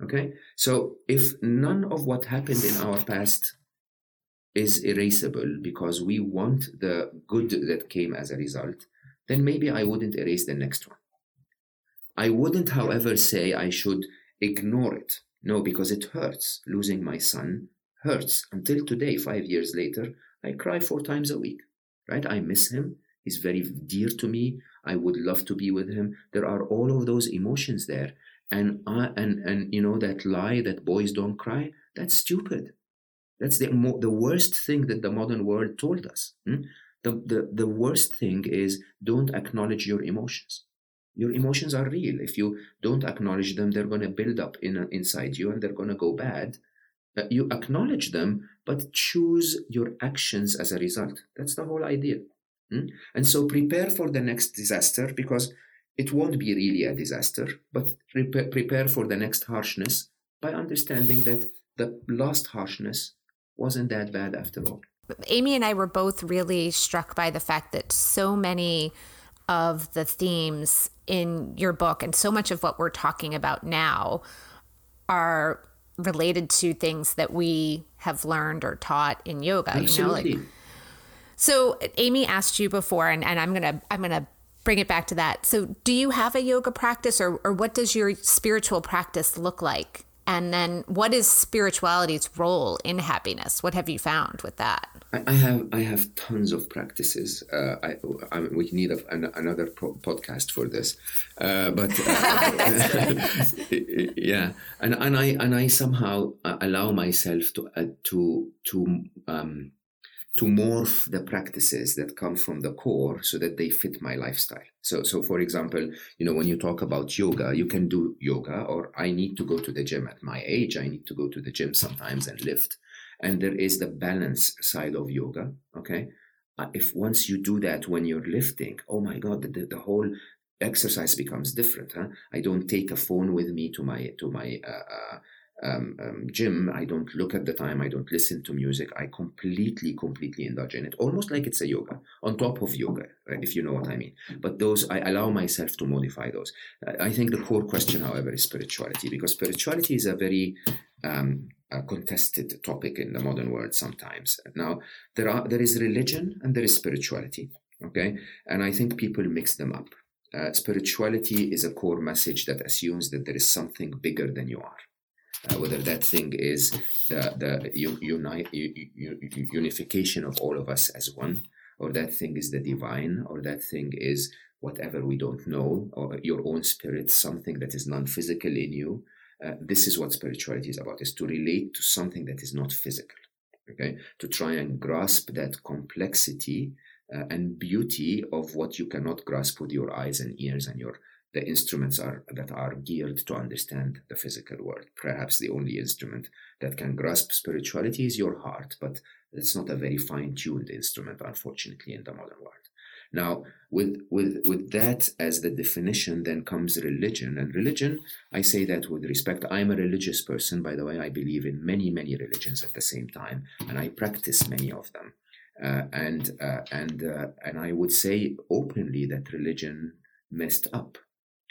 Okay? So if none of what happened in our past is erasable because we want the good that came as a result, then maybe I wouldn't erase the next one. I wouldn't, however, say I should ignore it. No, because it hurts. Losing my son hurts. Until today, five years later, I cry four times a week, right? I miss him. He's very dear to me. I would love to be with him. There are all of those emotions there. And, I, and, and you know, that lie that boys don't cry, that's stupid. That's the, mo- the worst thing that the modern world told us. Hmm? The, the, the worst thing is don't acknowledge your emotions. Your emotions are real. If you don't acknowledge them, they're going to build up in, inside you and they're going to go bad you acknowledge them, but choose your actions as a result. That's the whole idea. Mm? And so prepare for the next disaster because it won't be really a disaster, but prepare for the next harshness, by understanding that the last harshness wasn't that bad after all. Amy and I were both really struck by the fact that so many of the themes in your book and so much of what we're talking about now are related to things that we have learned or taught in yoga. Absolutely. You know, like, so Amy asked you before, and, and I'm gonna I'm gonna bring it back to that. So do you have a yoga practice or, or what does your spiritual practice look like? And then what is spirituality's role in happiness? What have you found with that? I have I have tons of practices. Uh, I, I, we need a, an, another pro- podcast for this, uh, but uh, yeah, and and I and I somehow uh, allow myself to uh, to to um, to morph the practices that come from the core so that they fit my lifestyle. So, so for example, you know, when you talk about yoga, you can do yoga, or I need to go to the gym at my age. I need to go to the gym sometimes and lift and there is the balance side of yoga okay uh, if once you do that when you're lifting oh my god the, the whole exercise becomes different huh? i don't take a phone with me to my to my uh, uh, um, um, gym i don't look at the time i don't listen to music i completely completely indulge in it almost like it's a yoga on top of yoga right, if you know what i mean but those i allow myself to modify those i think the core question however is spirituality because spirituality is a very um, a contested topic in the modern world sometimes. Now, there are there is religion and there is spirituality. Okay, and I think people mix them up. Uh, spirituality is a core message that assumes that there is something bigger than you are. Uh, whether that thing is the the uni- unification of all of us as one, or that thing is the divine, or that thing is whatever we don't know, or your own spirit, something that is non-physical in you, uh, this is what spirituality is about is to relate to something that is not physical okay? To try and grasp that complexity uh, and beauty of what you cannot grasp with your eyes and ears and your the instruments are that are geared to understand the physical world perhaps the only instrument that can grasp spirituality is your heart but it's not a very fine-tuned instrument unfortunately in the modern world now, with, with, with that as the definition, then comes religion. And religion, I say that with respect. I'm a religious person, by the way. I believe in many, many religions at the same time, and I practice many of them. Uh, and uh, and uh, and I would say openly that religion messed up.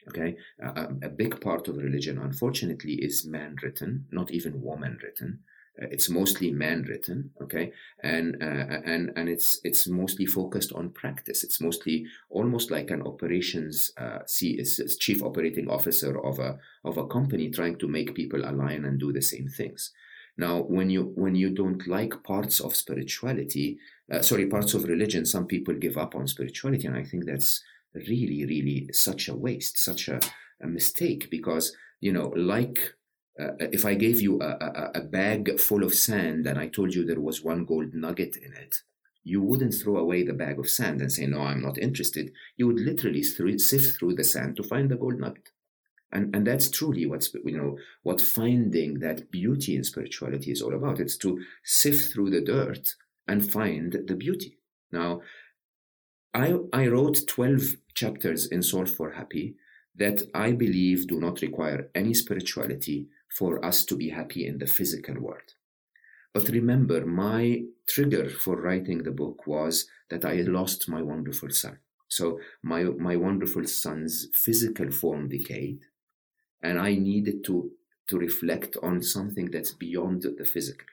Okay, a big part of religion, unfortunately, is man written, not even woman written. Uh, it's mostly man written okay? And uh, and and it's it's mostly focused on practice. It's mostly almost like an operations uh, see it's chief operating officer of a of a company trying to make people align and do the same things. Now when you when you don't like parts of spirituality uh, sorry parts of religion some people give up on spirituality and i think that's really really such a waste such a, a mistake because you know like uh, if I gave you a, a, a, bag full of sand and I told you there was one gold nugget in it, you wouldn't throw away the bag of sand and say, No, I'm not interested. You would literally sift through the sand to find the gold nugget. And, and that's truly what's you know what finding that beauty in spirituality is all about. It's to sift through the dirt and find the beauty. Now, I I wrote 12 chapters in Solve for Happy that I believe do not require any spirituality for us to be happy in the physical world. But remember, my trigger for writing the book was that I lost my wonderful son. So my, my wonderful son's physical form decayed, and I needed to, to reflect on something that's beyond the physical.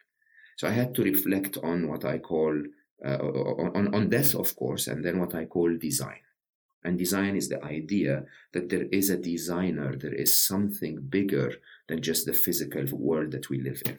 So I had to reflect on what I call, uh, on, on death, of course, and then what I call design. And design is the idea that there is a designer, there is something bigger than just the physical world that we live in.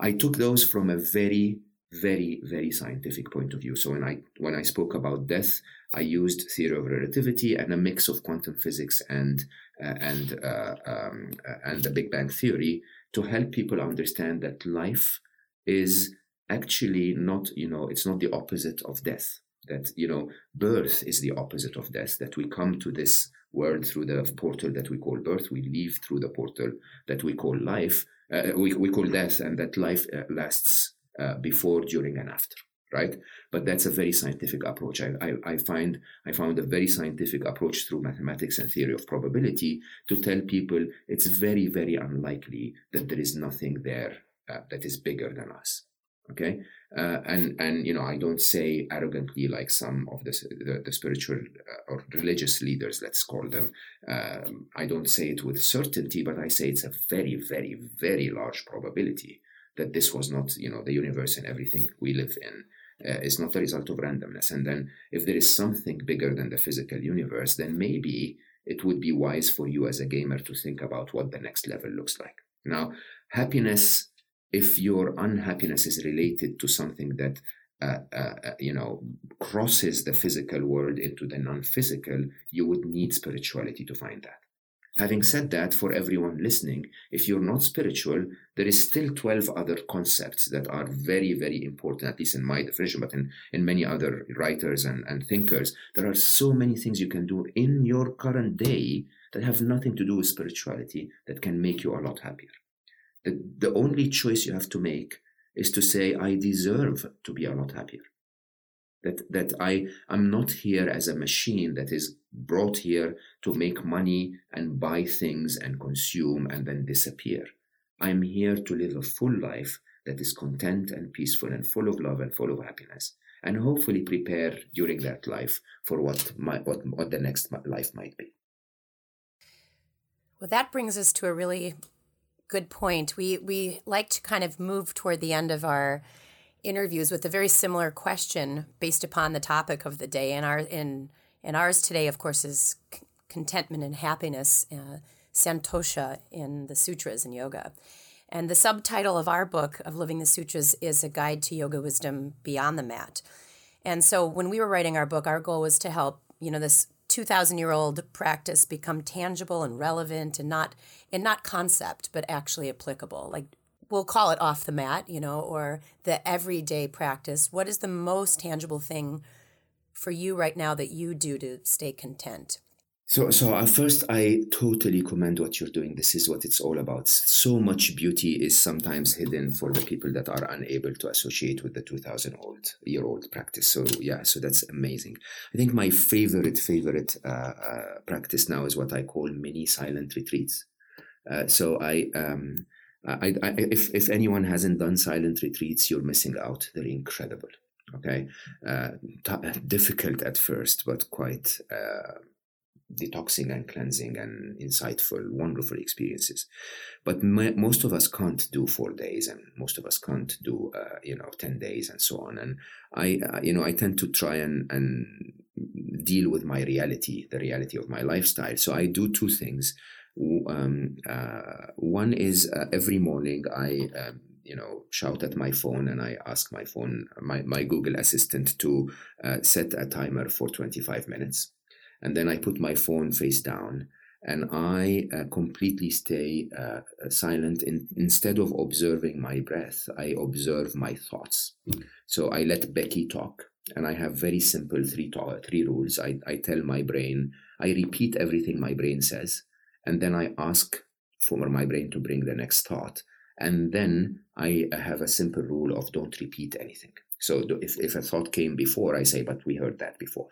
I took those from a very, very, very scientific point of view. So when I when I spoke about death, I used theory of relativity and a mix of quantum physics and uh, and uh, um, uh, and the Big Bang theory to help people understand that life is actually not you know it's not the opposite of death that you know birth is the opposite of death that we come to this world through the portal that we call birth we leave through the portal that we call life uh, we, we call death and that life uh, lasts uh, before during and after right? But that's a very scientific approach. I, I, I, find I found a very scientific approach through mathematics and theory of probability to tell people it's very, very unlikely that there is nothing there uh, that is bigger than us. Okay, uh, and and you know I don't say arrogantly like some of the the, the spiritual uh, or religious leaders, let's call them. Um, I don't say it with certainty, but I say it's a very, very, very large probability that this was not you know the universe and everything we live in uh, is not the result of randomness. And then, if there is something bigger than the physical universe, then maybe it would be wise for you as a gamer to think about what the next level looks like. Now, happiness, if your unhappiness is related to something that uh, uh, uh you know crosses the physical world into the non-physical, you would need spirituality to find that. Having said that, for everyone listening, if you're not spiritual, there is still 12 other concepts that are very, very important, at least in my definition, but in, in many other writers and, and thinkers. There are so many things you can do in your current day that have nothing to do with spirituality that can make you a lot happier. The, only choice you have to make is to say, I deserve to be a lot happier that that I am not here as a machine that is brought here to make money and buy things and consume and then disappear. I'm here to live a full life that is content and peaceful and full of love and full of happiness and hopefully prepare during that life for what my, what, what the next life might be. Well, that brings us to a really good point. We we like to kind of move toward the end of our interviews with a very similar question based upon the topic of the day. And our in and ours today, of course, is c- contentment and happiness, uh, santosha in the sutras and yoga. And the subtitle of our book of Living the Sutras is a guide to yoga wisdom beyond the mat. And so when we were writing our book, our goal was to help, you know, this 2000 year old practice become tangible and relevant and not and not concept but actually applicable like we'll call it off the mat, you know, or the everyday practice. What is the most tangible thing for you right now that you do to stay content? So, so first, I totally commend what you're doing. This is what it's all about. So much beauty is sometimes hidden for the people that are unable to associate with the 2000 old year old practice. So, yeah, so that's amazing. I think my favorite, favorite uh, uh, practice now is what I call mini silent retreats. Uh, so I, um, I, I, if if anyone hasn't done silent retreats, you're missing out. They're incredible. Okay, uh, t- difficult at first, but quite uh, detoxing and cleansing and insightful, wonderful experiences. But m- most of us can't do four days, and most of us can't do uh, you know ten days and so on. And I uh, you know I tend to try and and deal with my reality, the reality of my lifestyle. So I do two things um, uh, one is uh, every morning I um, you know shout at my phone and I ask my phone my, my Google Assistant to uh, set a timer for 25 minutes and then I put my phone face down and I uh, completely stay uh, silent. In, instead of observing my breath, I observe my thoughts. So I let Becky talk, and I have very simple three to- three rules. I, I tell my brain, I repeat everything my brain says, and then I ask for my brain to bring the next thought. And then I have a simple rule of don't repeat anything. So if, if a thought came before, I say, but we heard that before.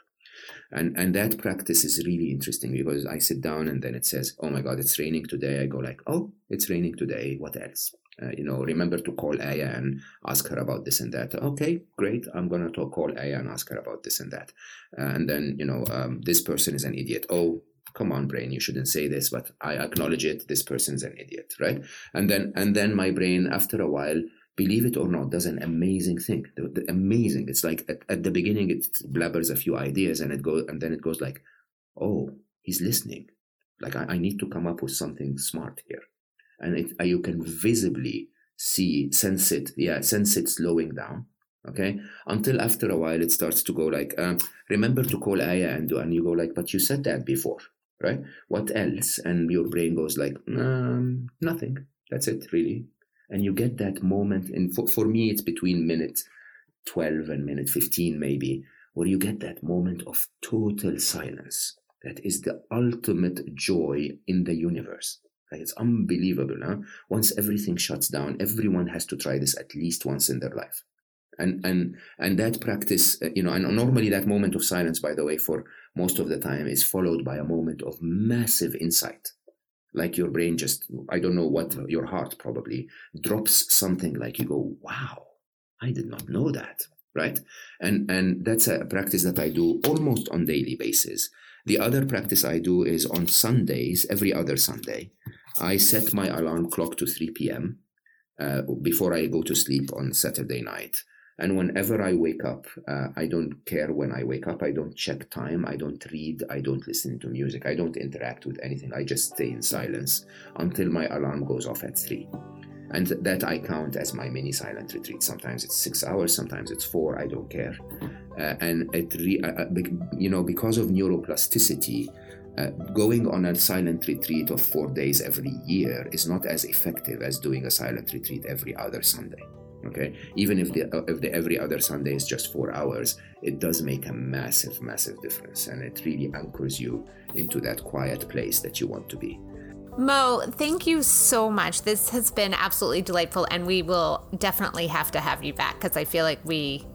And and that practice is really interesting because I sit down and then it says, oh my God, it's raining today. I go like, oh, it's raining today. What else? Uh, you know, remember to call Aya and ask her about this and that. Okay, great. I'm gonna talk, call Aya and ask her about this and that. Uh, and then you know, um, this person is an idiot. Oh, come on brain you shouldn't say this but i acknowledge it this person's an idiot right and then and then my brain after a while believe it or not does an amazing thing the, the amazing it's like at, at the beginning it blabbers a few ideas and it goes and then it goes like oh he's listening like i, I need to come up with something smart here and it, uh, you can visibly see sense it yeah sense it slowing down okay until after a while it starts to go like uh, remember to call aya and do and you go like but you said that before right? What else? And your brain goes like, um, nothing. That's it, really. And you get that moment. And for, for me, it's between minute 12 and minute 15, maybe, where you get that moment of total silence. That is the ultimate joy in the universe. It's unbelievable. Huh? Once everything shuts down, everyone has to try this at least once in their life. and and and that practice uh, you know and normally that moment of silence by the way for most of the time is followed by a moment of massive insight like your brain just i don't know what your heart probably drops something like you go wow i did not know that right? And and that's a practice that i do almost on daily basis. The other practice i do is on sundays every other sunday i set my alarm clock to 3 p.m uh, before i go to sleep on saturday night and whenever I wake up, uh, I don't care when I wake up. I don't check time. I don't read. I don't listen to music. I don't interact with anything. I just stay in silence until my alarm goes off at three. And that I count as my mini silent retreat. Sometimes it's six hours, sometimes it's four. I don't care. Uh, and it, re- uh, uh you know, because of neuroplasticity, uh, going on a silent retreat of four days every year is not as effective as doing a silent retreat every other Sunday okay? Even if the if the every other sunday is just four hours it does make a massive massive difference. And it really anchors you into that quiet place that you want to be. Mo thank you so much. This has been absolutely delightful and we will definitely have to have you back because i feel like we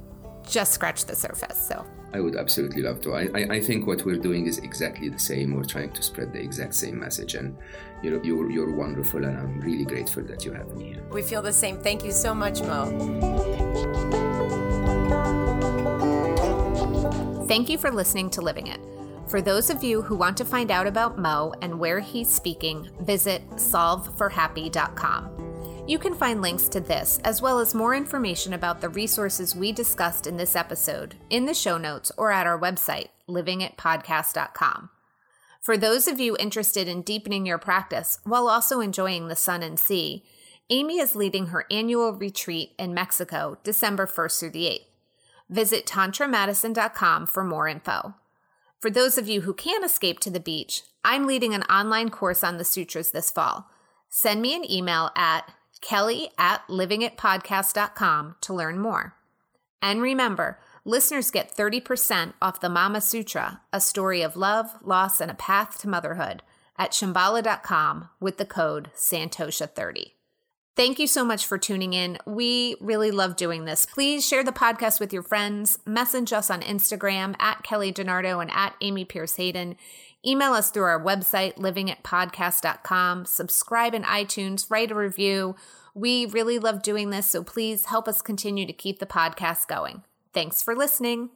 just scratched the surface so I would absolutely love to. I, I, I, think what we're doing is exactly the same. We're trying to spread the exact same message, and you know, you're you're wonderful, and I'm really grateful that you have me here. We feel the same. Thank you so much, Mo. Thank you for listening to Living It. For those of you who want to find out about Mo and where he's speaking, visit solveforhappy.com. You can find links to this, as well as more information about the resources we discussed in this episode, in the show notes or at our website, livingitpodcast.com. For those of you interested in deepening your practice while also enjoying the sun and sea, Amy is leading her annual retreat in Mexico December 1st through the 8th. Visit tantramadison.com for more info. For those of you who can't escape to the beach, I'm leading an online course on the sutras this fall. Send me an email at kelly at livingitpodcast.com to learn more. And remember, listeners get 30% off the Mama Sutra, a story of love, loss, and a path to motherhood at shambhala.com with the code Santosha30. Thank you so much for tuning in. We really love doing this. Please share the podcast with your friends, message us on Instagram at Kelly DiNardo and at Amy Pearce Hayden. Email us through our website, livingitpodcast.com. Subscribe in iTunes, write a review. We really love doing this, so please help us continue to keep the podcast going. Thanks for listening.